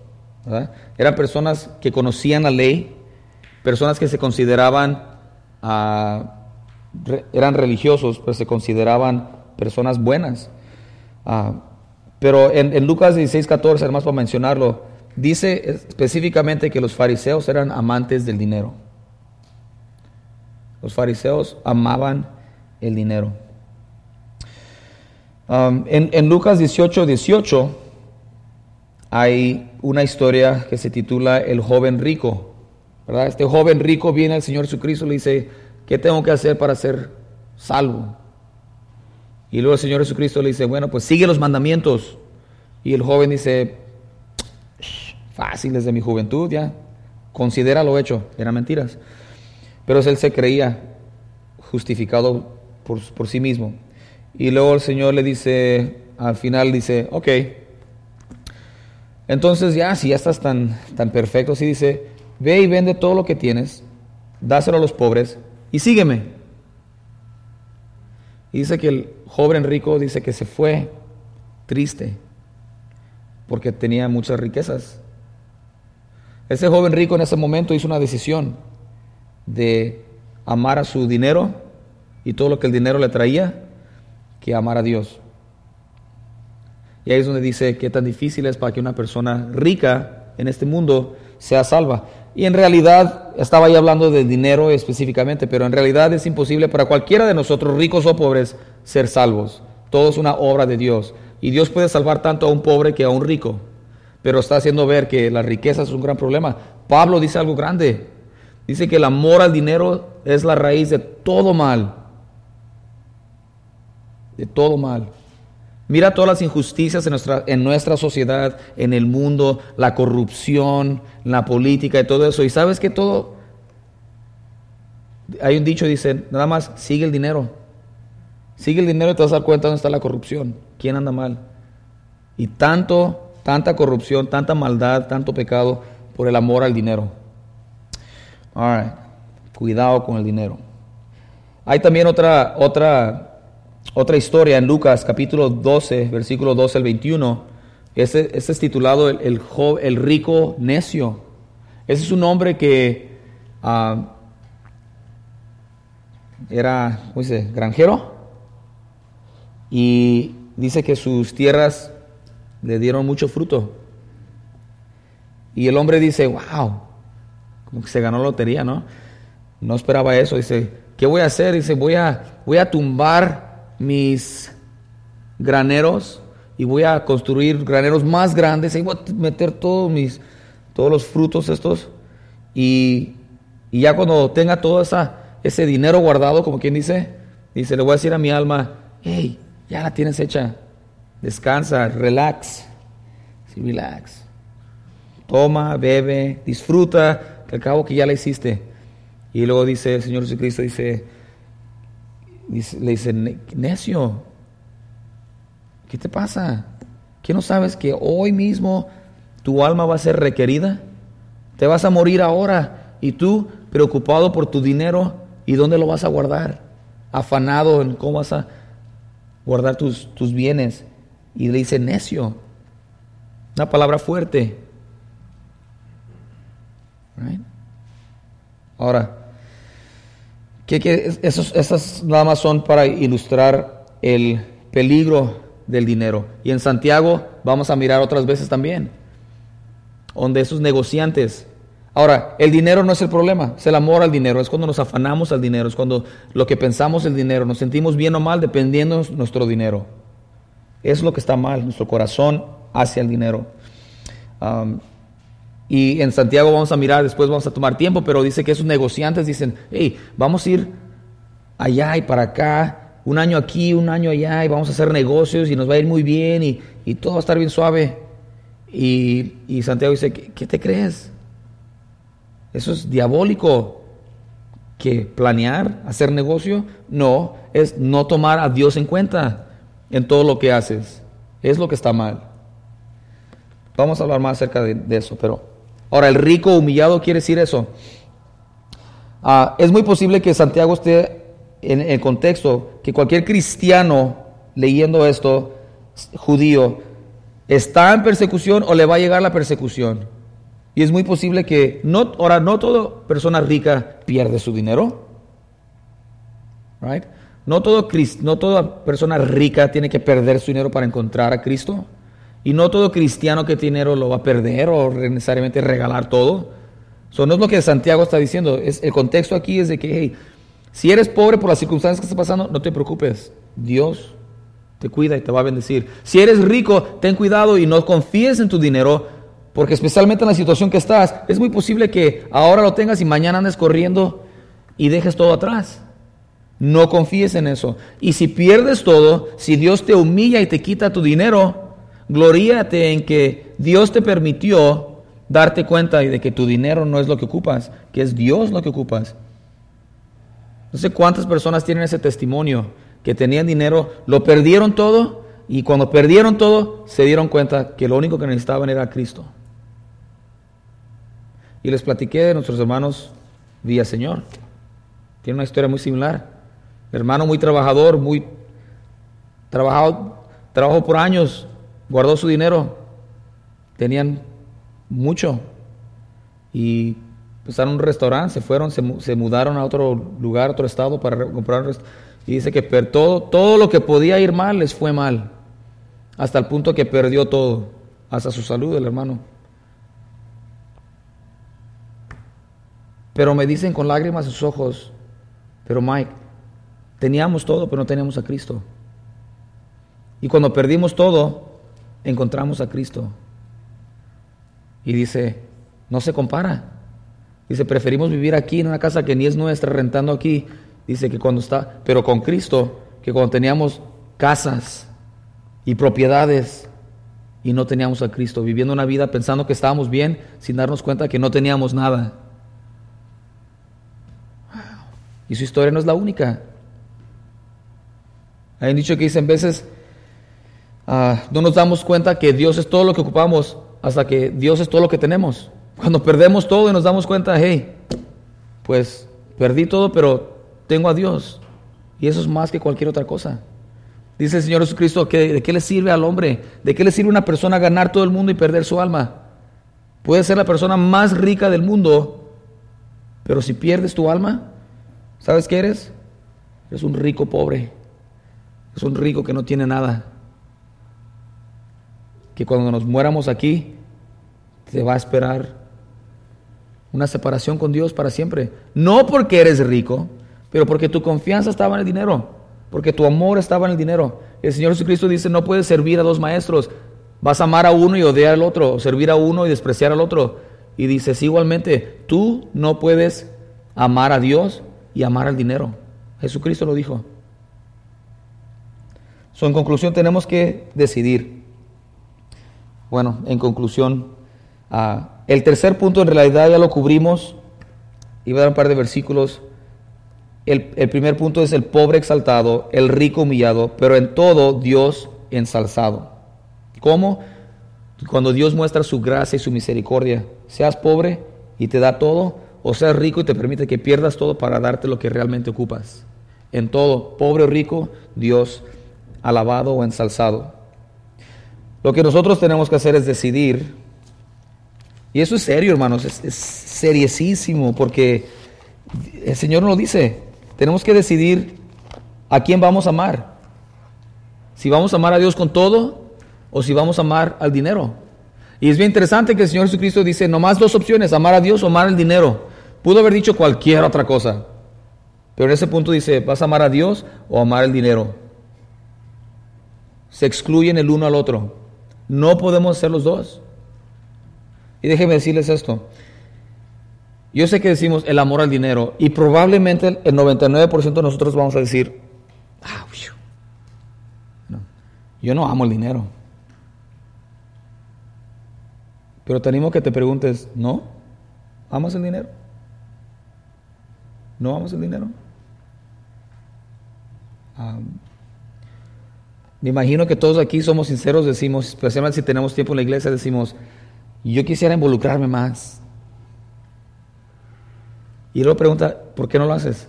Eran personas que conocían la ley, personas que se consideraban, eran religiosos, pero se consideraban personas buenas. Ah, pero en, en, Lucas 16, 14, además para mencionarlo, dice específicamente que los fariseos eran amantes del dinero. Los fariseos amaban el dinero. Um, en, Lucas 18, 18 hay una historia que se titula El joven rico. ¿verdad? Este joven rico viene al Señor Jesucristo y le dice, ¿qué tengo que hacer para ser salvo? Y luego el Señor Jesucristo le dice, bueno, pues sigue los mandamientos. Y el joven dice, fácil desde mi juventud ya, considera lo hecho, eran mentiras. Pero él se creía justificado por, por sí mismo. Y luego el Señor le dice, al final dice, ok, entonces ya, si ya estás tan, tan perfecto, sí dice, ve y vende todo lo que tienes, dáselo a los pobres y sígueme. Y dice que el joven rico dice que se fue triste porque tenía muchas riquezas. Ese joven rico en ese momento hizo una decisión de amar a su dinero y todo lo que el dinero le traía, que amar a Dios. Y ahí es donde dice que tan difícil es para que una persona rica en este mundo sea salva. Y en realidad, estaba ahí hablando del dinero específicamente, pero en realidad es imposible para cualquiera de nosotros, ricos o pobres, ser salvos. Todo es una obra de Dios. Y Dios puede salvar tanto a un pobre que a un rico. Pero está haciendo ver que la riqueza es un gran problema. Pablo dice algo grande. Dice que el amor al dinero es la raíz de todo mal. De todo mal. Mira todas las injusticias en nuestra, en nuestra sociedad, en el mundo, la corrupción, la política y todo eso. Y sabes que todo, hay un dicho, dice, nada más sigue el dinero. Sigue el dinero y te vas a dar cuenta dónde está la corrupción, quién anda mal. Y tanto, tanta corrupción, tanta maldad, tanto pecado por el amor al dinero. All Cuidado con el dinero. Hay también otra, otra otra historia en Lucas capítulo 12, versículo 12 al 21. Ese, es titulado el, el, el, rico necio. Ese es un hombre que ah, era, ¿cómo dice? Granjero. Y dice que sus tierras le dieron mucho fruto. Y el hombre dice, wow, como que se ganó lotería, ¿no? No esperaba eso. Dice, ¿qué voy a hacer? Dice, voy a, voy a tumbar mis graneros y voy a construir graneros más grandes. Y voy a meter todos mis todos los frutos estos. Y, y ya cuando tenga todo esa, ese dinero guardado, como quien dice, dice, le voy a decir a mi alma, hey, ya la tienes hecha, descansa, relax, sí, relax, toma, bebe, disfruta, que al cabo que ya la hiciste. Y luego dice el Señor Jesucristo, dice, le dice, necio, ¿qué te pasa? ¿Qué no sabes que hoy mismo tu alma va a ser requerida? Te vas a morir ahora y tú preocupado por tu dinero y dónde lo vas a guardar, afanado en cómo vas a guardar tus, tus bienes. Y le dice necio, una palabra fuerte. Ahora, que, esos, esas nada más son para ilustrar el peligro del dinero. Y en Santiago vamos a mirar otras veces también, donde esos negociantes. Ahora, el dinero no es el problema, es el amor al dinero, es cuando nos afanamos al dinero, es cuando lo que pensamos el dinero, nos sentimos bien o mal dependiendo de nuestro dinero. Es lo que está mal, nuestro corazón hacia el dinero. Y en Santiago vamos a mirar, después vamos a tomar tiempo, pero dice que esos negociantes dicen, hey, vamos a ir allá y para acá, un año aquí, un año allá, y vamos a hacer negocios y nos va a ir muy bien y, todo va a estar bien suave. Y, Santiago dice, ¿qué, te crees? Eso es diabólico. ¿Que planear, hacer negocio? No, es no tomar a Dios en cuenta en todo lo que haces. Es lo que está mal. Vamos a hablar más acerca de eso, pero Ahora, el rico humillado quiere decir eso. Ah, es muy posible que Santiago esté en el contexto que cualquier cristiano leyendo esto, judío, está en persecución o le va a llegar la persecución. Y es muy posible que, no, ahora, no toda persona rica pierde su dinero. Right? No, todo, no toda persona rica tiene que perder su dinero para encontrar a Cristo. Y no todo cristiano que tiene dinero lo va a perder o necesariamente regalar todo. Eso no es lo que Santiago está diciendo. Es, el contexto aquí es de que, si eres pobre por las circunstancias que está pasando, no te preocupes. Dios te cuida y te va a bendecir. Si eres rico, ten cuidado y no confíes en tu dinero, porque especialmente en la situación que estás, es muy posible que ahora lo tengas y mañana andes corriendo y dejes todo atrás. No confíes en eso. Y si pierdes todo, si Dios te humilla y te quita tu dinero, Gloríate en que Dios te permitió darte cuenta de que tu dinero no es lo que ocupas, que es Dios lo que ocupas. No sé cuántas personas tienen ese testimonio, que tenían dinero, lo perdieron todo y cuando perdieron todo se dieron cuenta que lo único que necesitaban era Cristo. Y les platiqué de nuestros hermanos Vía Señor. Tiene una historia muy similar. hermano muy trabajador, muy trabajado, trabajó por años, guardó su dinero. Tenían mucho. Y empezaron un restaurante, se fueron, se, mudaron a otro lugar, a otro estado para comprar. Y dice que todo, todo lo que podía ir mal les fue mal. Hasta el punto que perdió todo. Hasta su salud, el hermano. Pero me dicen con lágrimas en sus ojos, pero Mike, teníamos todo, pero no teníamos a Cristo. Y cuando perdimos todo, encontramos a Cristo. Y dice, no se compara. Dice, preferimos vivir aquí en una casa que ni es nuestra, rentando aquí. Dice que cuando está, pero con Cristo, que cuando teníamos casas y propiedades y no teníamos a Cristo, viviendo una vida pensando que estábamos bien sin darnos cuenta que no teníamos nada. Y su historia no es la única. Hay un dicho que dicen veces, ah, no nos damos cuenta que Dios es todo lo que ocupamos hasta que Dios es todo lo que tenemos. Cuando perdemos todo y nos damos cuenta, hey, pues perdí todo, pero tengo a Dios. Y eso es más que cualquier otra cosa. Dice el Señor Jesucristo, ¿de qué le sirve al hombre? ¿De qué le sirve a una persona ganar todo el mundo y perder su alma? Puede ser la persona más rica del mundo, pero si pierdes tu alma, ¿sabes qué eres? Eres un rico pobre. Es un rico que no tiene nada. Que cuando nos muéramos aquí, te va a esperar una separación con Dios para siempre. No porque eres rico, pero porque tu confianza estaba en el dinero, porque tu amor estaba en el dinero. El Señor Jesucristo dice, no puedes servir a dos maestros. Vas a amar a uno y odiar al otro, servir a uno y despreciar al otro. Y dices, igualmente, tú no puedes amar a Dios y amar al dinero. Jesucristo lo dijo. So, en conclusión, tenemos que decidir. Bueno, en conclusión, ah, el tercer punto en realidad ya lo cubrimos. Iba a dar un par de versículos. El, el, primer punto es el pobre exaltado, el rico humillado, pero en todo Dios ensalzado. ¿Cómo? Cuando Dios muestra su gracia y su misericordia. Seas pobre y te da todo, o seas rico y te permite que pierdas todo para darte lo que realmente ocupas. En todo, pobre o rico, Dios alabado o ensalzado. Lo que nosotros tenemos que hacer es decidir y eso es serio, hermanos, es, es porque el Señor nos dice. Tenemos que decidir a quién vamos a amar. Si vamos a amar a Dios con todo o si vamos a amar al dinero. Y es bien interesante que el Señor Jesucristo dice, nomás dos opciones, amar a Dios o amar al dinero. Pudo haber dicho cualquier otra cosa. Pero en ese punto dice, ¿vas a amar a Dios o amar el dinero? Se excluyen el uno al otro. No podemos ser los dos. Y déjenme decirles esto. Yo sé que decimos el amor al dinero y probablemente el 99% de nosotros vamos a decir, ah, yo no amo el dinero. Pero te animo que te preguntes, ¿no? ¿Amas el dinero? ¿No amas el dinero? Me imagino que todos aquí somos sinceros, decimos, especialmente si tenemos tiempo en la iglesia, decimos, yo quisiera involucrarme más. Y luego pregunta, ¿por qué no lo haces?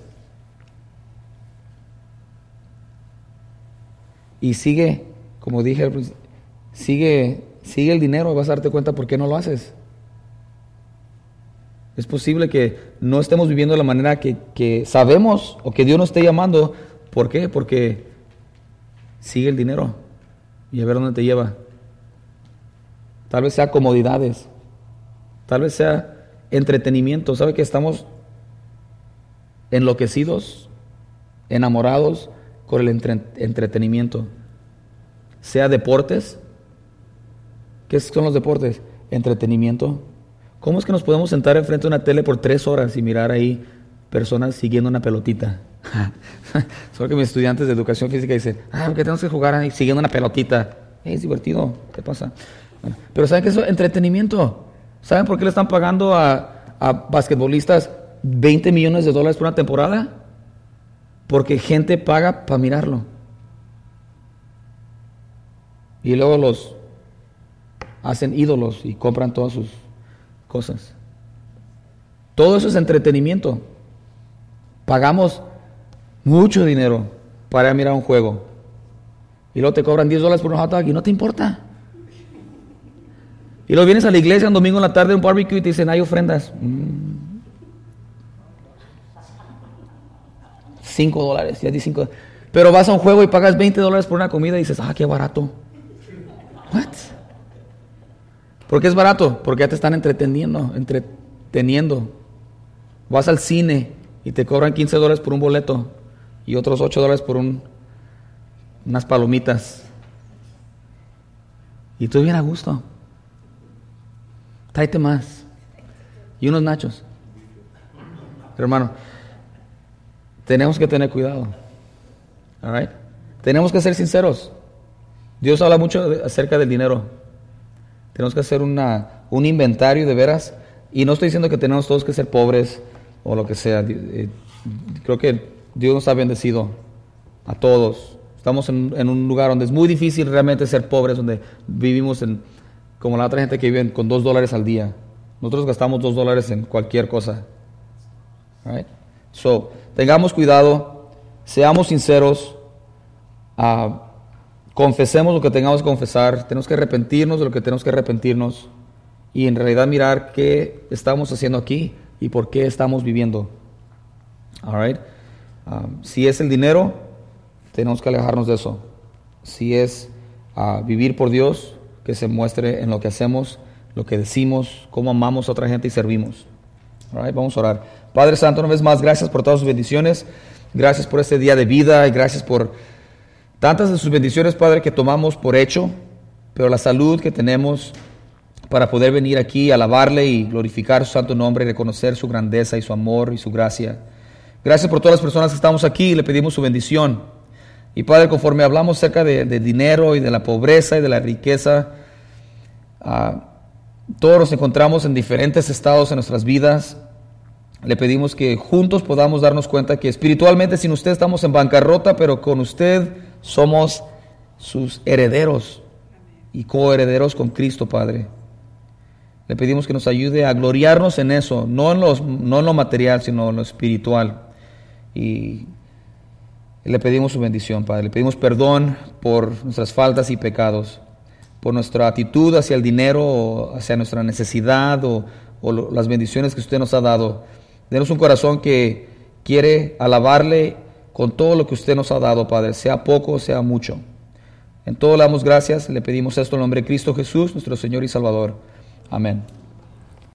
Y sigue, como dije, sigue, sigue el dinero vas a darte cuenta por qué no lo haces. Es posible que no estemos viviendo de la manera que, que sabemos o que Dios nos esté llamando. ¿Por qué? Porque sigue el dinero y a ver dónde te lleva. Tal vez sea comodidades. Tal vez sea entretenimiento. ¿Sabe que estamos enloquecidos, enamorados con el entretenimiento? Sea deportes. ¿Qué son los deportes? Entretenimiento. ¿Cómo es que nos podemos sentar enfrente de una tele por tres horas y mirar ahí personas siguiendo una pelotita? Solo que mis estudiantes de educación física dicen, ah, porque tenemos que jugar ahí siguiendo una pelotita. Es divertido. ¿Qué pasa? pero ¿saben qué es entretenimiento? ¿Saben por qué le están pagando a, a basquetbolistas 20 millones de dólares por una temporada? Porque gente paga para mirarlo. Y luego los hacen ídolos y compran todas sus cosas. Todo eso es entretenimiento. Pagamos mucho dinero para mirar un juego. Y luego te cobran 10 dólares por un hot dog y no te importa. Y luego vienes a la iglesia un domingo en la tarde, un barbecue y te dicen, hay ofrendas. 5 mm. dólares, ya di 5 Pero vas a un juego y pagas 20 dólares por una comida y dices, ah, qué barato. What? ¿Por qué es barato? Porque ya te están entreteniendo, entreteniendo. Vas al cine y te cobran 15 dólares por un boleto y otros 8 dólares por un, unas palomitas. Y tú bien a gusto. Tráete más. Y unos nachos. Hermano, tenemos que tener cuidado. All Tenemos que ser sinceros. Dios habla mucho acerca del dinero. Tenemos que hacer una, un inventario de veras. Y no estoy diciendo que tenemos todos que ser pobres o lo que sea. Eh, creo que Dios nos ha bendecido a todos. Estamos en, un lugar donde es muy difícil realmente ser pobres, donde vivimos como la otra gente que vive con dos dólares al día. Nosotros gastamos dos dólares en cualquier cosa. Right? So, tengamos cuidado, seamos sinceros, uh, confesemos lo que tengamos que confesar, tenemos que arrepentirnos de lo que tenemos que arrepentirnos y en realidad mirar qué estamos haciendo aquí y por qué estamos viviendo. All um, si es el dinero, tenemos que alejarnos de eso. Si es uh, vivir por Dios, que se muestre en lo que hacemos, lo que decimos, cómo amamos a otra gente y servimos. vamos a orar. Padre Santo, una vez más, gracias por todas sus bendiciones. Gracias por este día de vida y gracias por tantas de sus bendiciones, Padre, que tomamos por hecho, pero la salud que tenemos para poder venir aquí, alabarle y glorificar su santo nombre y reconocer su grandeza y su amor y su gracia. Gracias por todas las personas que estamos aquí y le pedimos su bendición. Y Padre, conforme hablamos acerca de, dinero y de la pobreza y de la riqueza, ah, todos nos encontramos en diferentes estados en nuestras vidas. Le pedimos que juntos podamos darnos cuenta que espiritualmente sin usted estamos en bancarrota, pero con usted somos sus herederos y coherederos con Cristo, Padre. Le pedimos que nos ayude a gloriarnos en eso, no en, los, no en lo material, sino en lo espiritual. Y le pedimos su bendición, Padre. Le pedimos perdón por nuestras faltas y pecados, por nuestra actitud hacia el dinero, hacia nuestra necesidad o, las bendiciones que usted nos ha dado. Denos un corazón que quiere alabarle con todo lo que usted nos ha dado, Padre, sea poco, sea mucho. En todo le damos gracias, le pedimos esto en nombre de Cristo Jesús, nuestro Señor y Salvador. Amén.